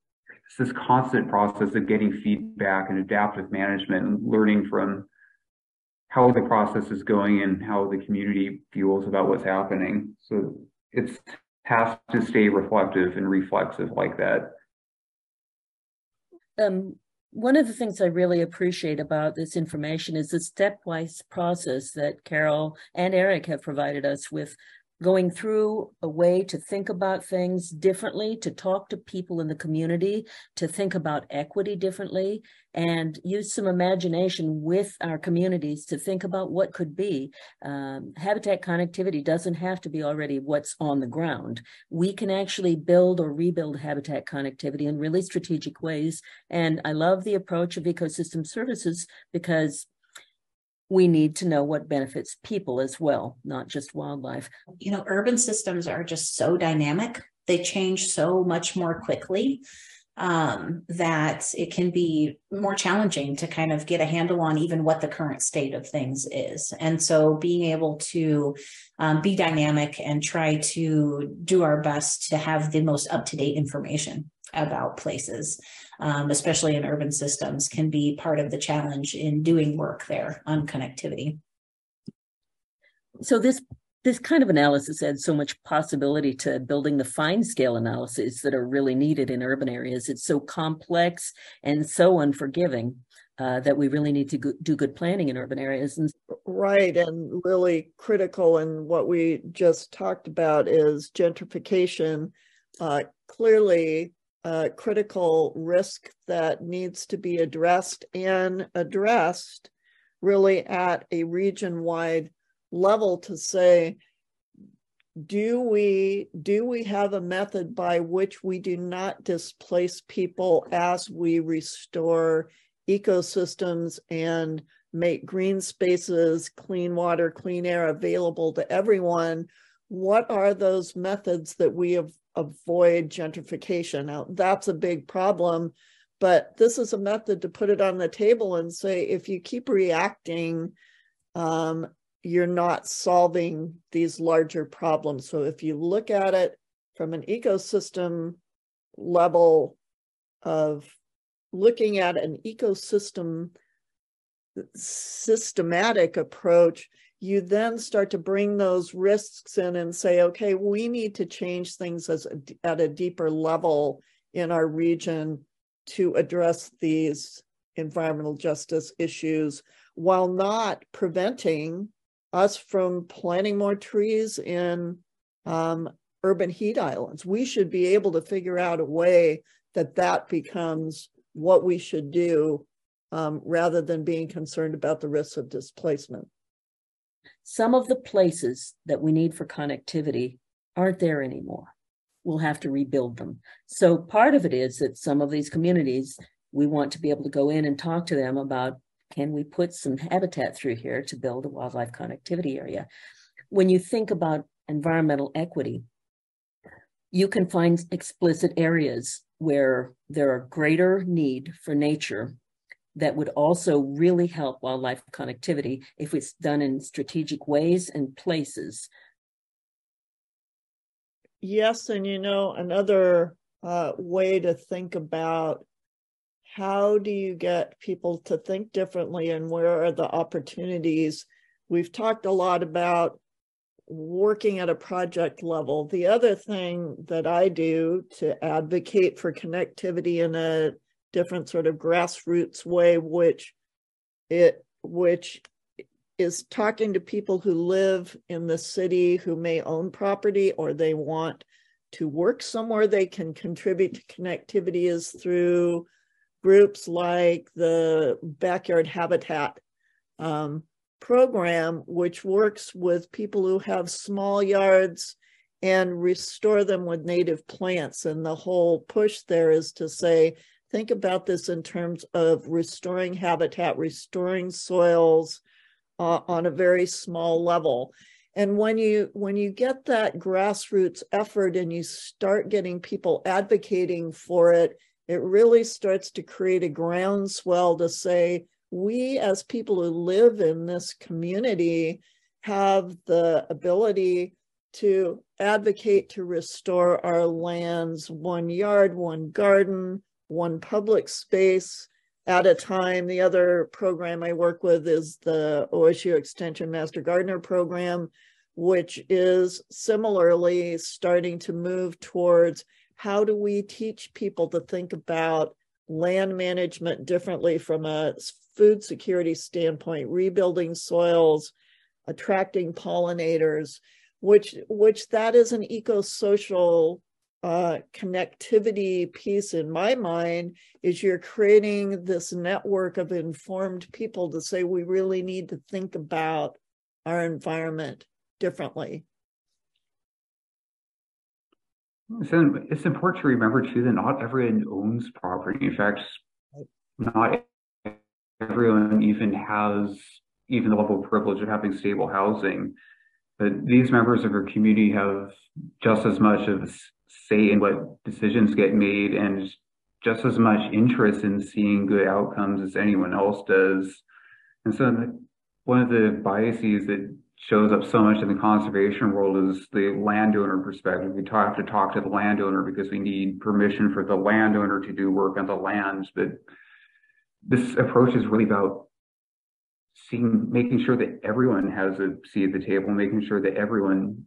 it's this constant process of getting feedback and adaptive management and learning from how the process is going and how the community feels about what's happening. So it's has to stay reflective and reflexive like that. Um, one of the things I really appreciate about this information is the stepwise process that Carole and Eric have provided us with going through a way to think about things differently, to talk to people in the community, to think about equity differently, and use some imagination with our communities to think about what could be. Um, habitat connectivity doesn't have to be already what's on the ground. We can actually build or rebuild habitat connectivity in really strategic ways. And I love the approach of ecosystem services because we need to know what benefits people as well, not just wildlife. You know, urban systems are just so dynamic, they change so much more quickly um, that it can be more challenging to kind of get a handle on even what the current state of things is. And so being able to um, be dynamic and try to do our best to have the most up to date information about places um, especially in urban systems, can be part of the challenge in doing work there on connectivity. So this this kind of analysis adds so much possibility to building the fine scale analyses that are really needed in urban areas. It's so complex and so unforgiving uh, that we really need to go- do good planning in urban areas. And- right. And really critical in what we just talked about is gentrification. Uh, clearly, uh, critical risk that needs to be addressed and addressed really at a region wide level to say do we do we have a method by which we do not displace people as we restore ecosystems and make green spaces clean water clean air available to everyone? What are those methods that we have avoid gentrification. Now, that's a big problem, but this is a method to put it on the table and say if you keep reacting, um, you're not solving these larger problems. So if you look at it from an ecosystem level of looking at an ecosystem systematic approach, you then start to bring those risks in and say, okay, we need to change things as a, at a deeper level in our region to address these environmental justice issues while not preventing us from planting more trees in um, urban heat islands. We should be able to figure out a way that that becomes what we should do um, rather than being concerned about the risks of displacement. Some of the places that we need for connectivity aren't there anymore. We'll have to rebuild them. So part of it is that some of these communities, we want to be able to go in and talk to them about can we put some habitat through here to build a wildlife connectivity area? When you think about environmental equity, you can find explicit areas where there are greater need for nature that would also really help wildlife connectivity if it's done in strategic ways and places. Yes, and you know, another uh, way to think about how do you get people to think differently and where are the opportunities? We've talked a lot about working at a project level. The other thing that I do to advocate for connectivity in a different sort of grassroots way, which it which is talking to people who live in the city who may own property or they want to work somewhere they can contribute to connectivity is through groups like the Backyard Habitat um, program, which works with people who have small yards and restore them with native plants. And the whole push there is to say, think about this in terms of restoring habitat, restoring soils uh, on a very small level. And when you when you get that grassroots effort and you start getting people advocating for it, it really starts to create a groundswell to say, we as people who live in this community have the ability to advocate to restore our lands one yard, one garden, one public space at a time. The other program I work with is the OSU Extension Master Gardener Program, which is similarly starting to move towards how do we teach people to think about land management differently from a food security standpoint, rebuilding soils, attracting pollinators, which which that is an eco-social uh, connectivity piece in my mind is you're creating this network of informed people to say we really need to think about our environment differently so it's important to remember too that not everyone owns property. In fact, not everyone even has even the level of privilege of having stable housing. But these members of our community have just as much of say in what decisions get made and just as much interest in seeing good outcomes as anyone else does. And so one of the biases that shows up so much in the conservation world is the landowner perspective. We have to talk to the landowner because we need permission for the landowner to do work on the land. But this approach is really about seeing, making sure that everyone has a seat at the table, making sure that everyone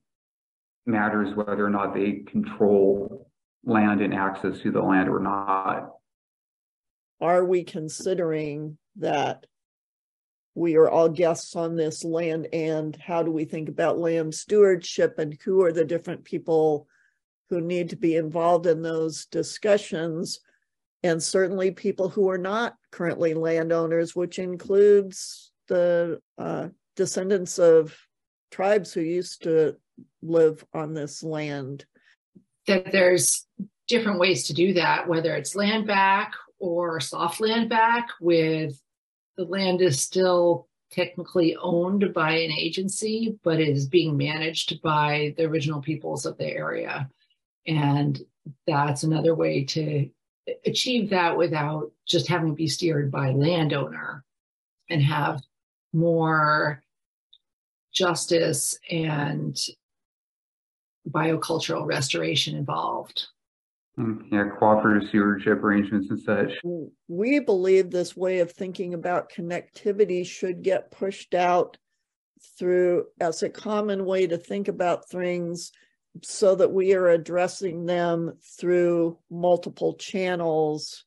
matters whether or not they control land and access to the land or not. Are we considering that we are all guests on this land and how do we think about land stewardship and who are the different people who need to be involved in those discussions and certainly people who are not currently landowners which includes the uh, descendants of tribes who used to live on this land that there's different ways to do that whether it's land back or soft land back with the land is still technically owned by an agency, but is being managed by the original peoples of the area. And that's another way to achieve that without just having to be steered by landowner and have more justice and biocultural restoration involved. Mm, yeah, cooperative stewardship arrangements and such. We believe this way of thinking about connectivity should get pushed out through as a common way to think about things so that we are addressing them through multiple channels,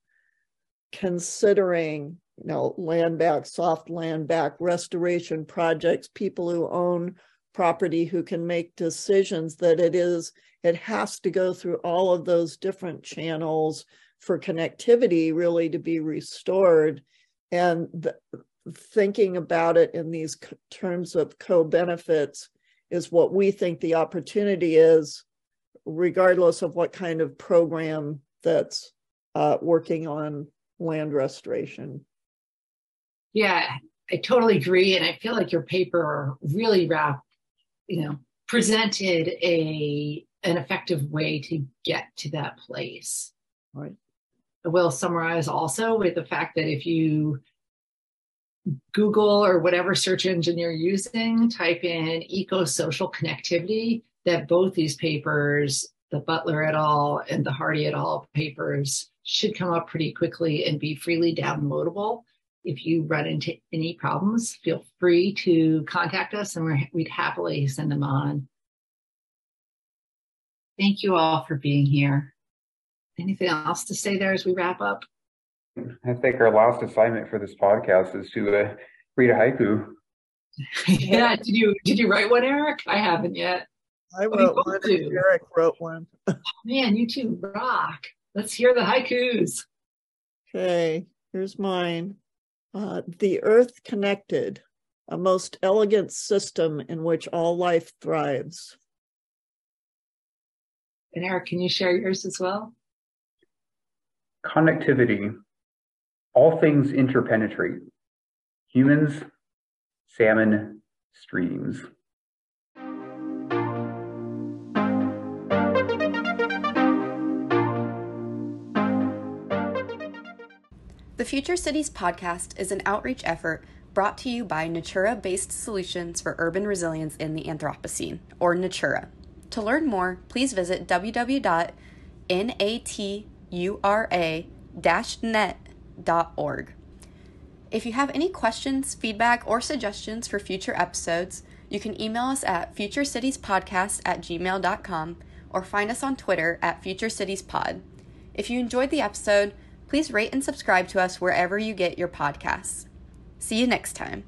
considering you know, land back, soft land back, restoration projects, people who own property who can make decisions that it is, it has to go through all of those different channels for connectivity really to be restored. And the, thinking about it in these terms of co-benefits is what we think the opportunity is, regardless of what kind of program that's uh, working on land restoration. Yeah, I totally agree. And I feel like your paper really wrapped, you know, presented a an effective way to get to that place. Right. I will summarize also with the fact that if you Google or whatever search engine you're using, type in eco-social connectivity, that both these papers, the Butler et al. and the Hardy et al. papers, should come up pretty quickly and be freely downloadable. If you run into any problems, feel free to contact us and we'd happily send them on. Thank you all for being here. Anything else to say there as we wrap up? I think our last assignment for this podcast is to uh, read a haiku. yeah, did you did you write one, Eric? I haven't yet. I wrote one. Eric wrote one. oh, man, you two rock. Let's hear the haikus. Okay, here's mine. Uh, the earth connected, a most elegant system in which all life thrives. And Eric, can you share yours as well? Connectivity. All things interpenetrate. Humans, salmon, streams. The Future Cities podcast is an outreach effort brought to you by Natura based solutions for urban resilience in the Anthropocene, or Natura. To learn more, please visit www.natura-net.org. If you have any questions, feedback, or suggestions for future episodes, you can email us at futurecitiespodcast at gmail.com or find us on Twitter at futurecitiespod. If you enjoyed the episode, please rate and subscribe to us wherever you get your podcasts. See you next time.